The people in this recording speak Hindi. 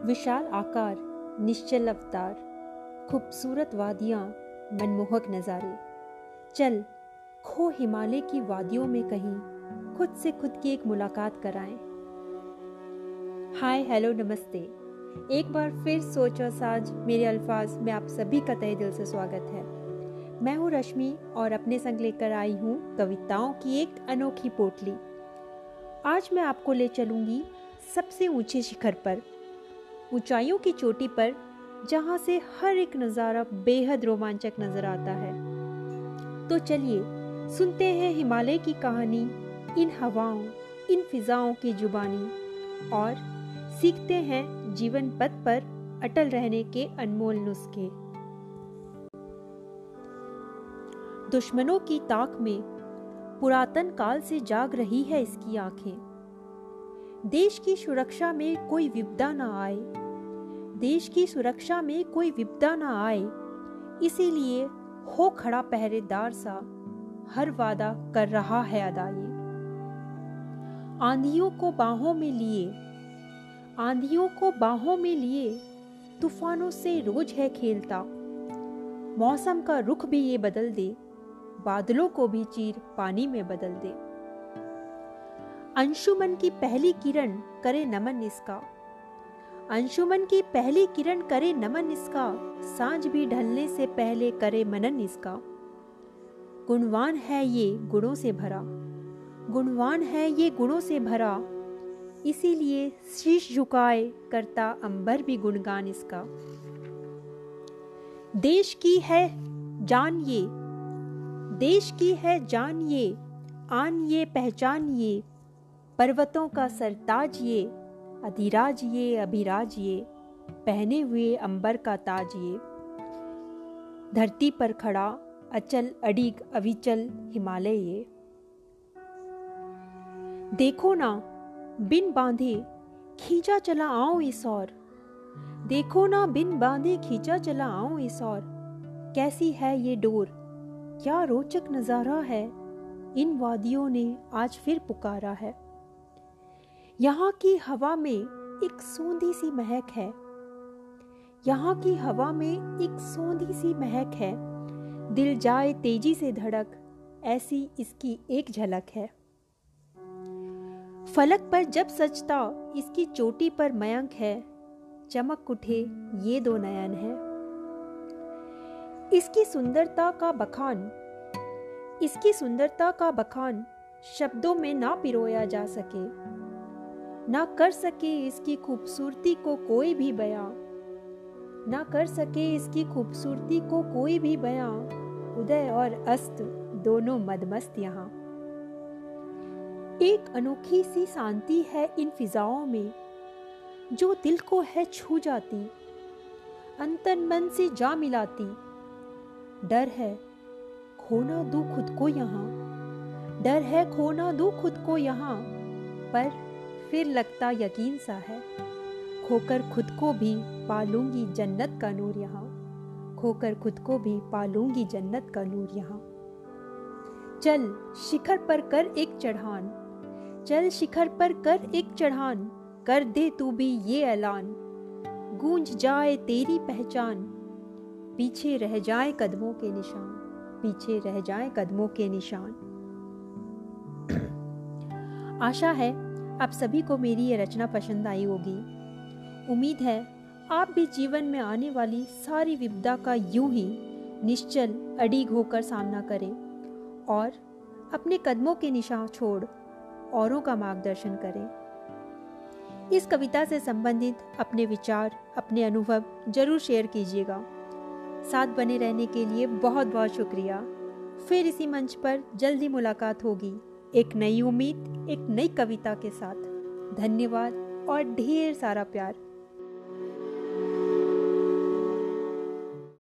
विशाल आकार निश्चल अवतार खूबसूरत वादियाँ मनमोहक नज़ारे। चल, खो हिमालय की वादियों में कहीं खुद से खुद की एक मुलाकात कराएँ। हाय, हेलो, नमस्ते। एक बार फिर सोच और साज मेरे अल्फाज में आप सभी का तहे दिल से स्वागत है। मैं हूँ रश्मि और अपने संग लेकर आई हूँ कविताओं की एक अनोखी पोटली। आज मैं आपको ले चलूँगी सबसे ऊँचे शिखर पर ऊंचाइयों की चोटी पर, जहाँ से हर एक नज़ारा बेहद रोमांचक नज़र आता है। तो चलिए, सुनते हैं हिमालय की कहानी, इन हवाओं, इन फिजाओं की जुबानी, और सीखते हैं जीवन पथ पर अटल रहने के अनमोल नुस्खे। दुश्मनों की ताक में पुरातन काल से जाग रही है इसकी आँखें। देश की सुरक्षा में कोई विपदा ना आए देश की सुरक्षा में कोई विपदा ना आए। इसीलिए हो खड़ा पहरेदार सा हर वादा कर रहा है अदाये आंधियों को बाहों में लिए, आंधियों को बाहों में लिए तूफानों से रोज है खेलता। मौसम का रुख भी ये बदल दे, बादलों को भी चीर पानी में बदल दे। अंशुमन की पहली किरण करे नमन इसका। अंशुमन की पहली किरण करे नमन इसका, साँझ भी ढलने से पहले करे मनन इसका। गुणवान है ये गुणों से भरा। गुणवान है ये गुणों से भरा। इसीलिए शीश झुकाए करता अंबर भी गुणगान इसका। देश की है जान ये। देश की है जान ये। आन ये पहचान ये। पर्वतों का सरताज ये। अधिराज ये अभिराज ये पहने हुए अंबर का ताज ये धरती पर खड़ा, अचल, अडिग, अविचल हिमालय ये देखो ना, बिन बांधे खींचा चला आओ इस और। देखो ना, बिन बांधे खींचा चला आओ इस और। कैसी है ये डोर? क्या रोचक नज़ारा है? इन वादियों ने आज फिर पुकारा है। यहाँ की हवा में एक सोंधी सी महक है। यहाँ की हवा में एक सोंधी सी महक है। दिल जाए तेज़ी से धड़क, ऐसी इसकी एक झलक है। फलक पर जब सचता इसकी चोटी पर मयंक है। चमक उठे, ये दो नयन है। इसकी सुंदरता का बखान, इसकी सुंदरता का बखान शब्दों में ना पिरोया जा सके। ना कर सके इसकी खूबसूरती को कोई भी बयां। ना कर सके इसकी खूबसूरती को कोई भी बयां। उदय और अस्त दोनों मदमस्त यहाँ। एक अनोखी सी शांति है इन फिजाओं में, जो दिल को है छू जाती, अंतन मन से जा मिलाती। डर है, खोना दू खुद को यहाँ। डर है, खोना दू खुद को यहाँ। पर फिर लगता यकीन सा है। खोकर खुद को भी पालूँगी जन्नत का नूर यहाँ। खोकर खुद को भी पालूँगी जन्नत का नूर यहाँ। चल शिखर पर कर एक चढ़ान। चल शिखर पर कर एक चढ़ान। कर दे तू भी ये ऐलान। गूंज जाए तेरी पहचान। पीछे रह जाए कदमों के निशान। पीछे रह जाए कदमों के निशान। आशा है आप सभी को मेरी ये रचना पसंद आई होगी। उम्मीद है आप भी जीवन में आने वाली सारी विपदा का यूँ ही निश्चल, अड़ीग होकर सामना करें और अपने कदमों के निशान छोड़ औरों का मार्गदर्शन करें। इस कविता से संबंधित अपने विचार, अपने अनुभव ज़रूर शेयर कीजिएगा। साथ बने रहने के लिए बहुत बहुत शुक्रिया। फिर इसी मंच पर जल्दी मुलाकात होगी। एक नई उम्मीद एक नई कविता के साथ। धन्यवाद और ढेर सारा प्यार।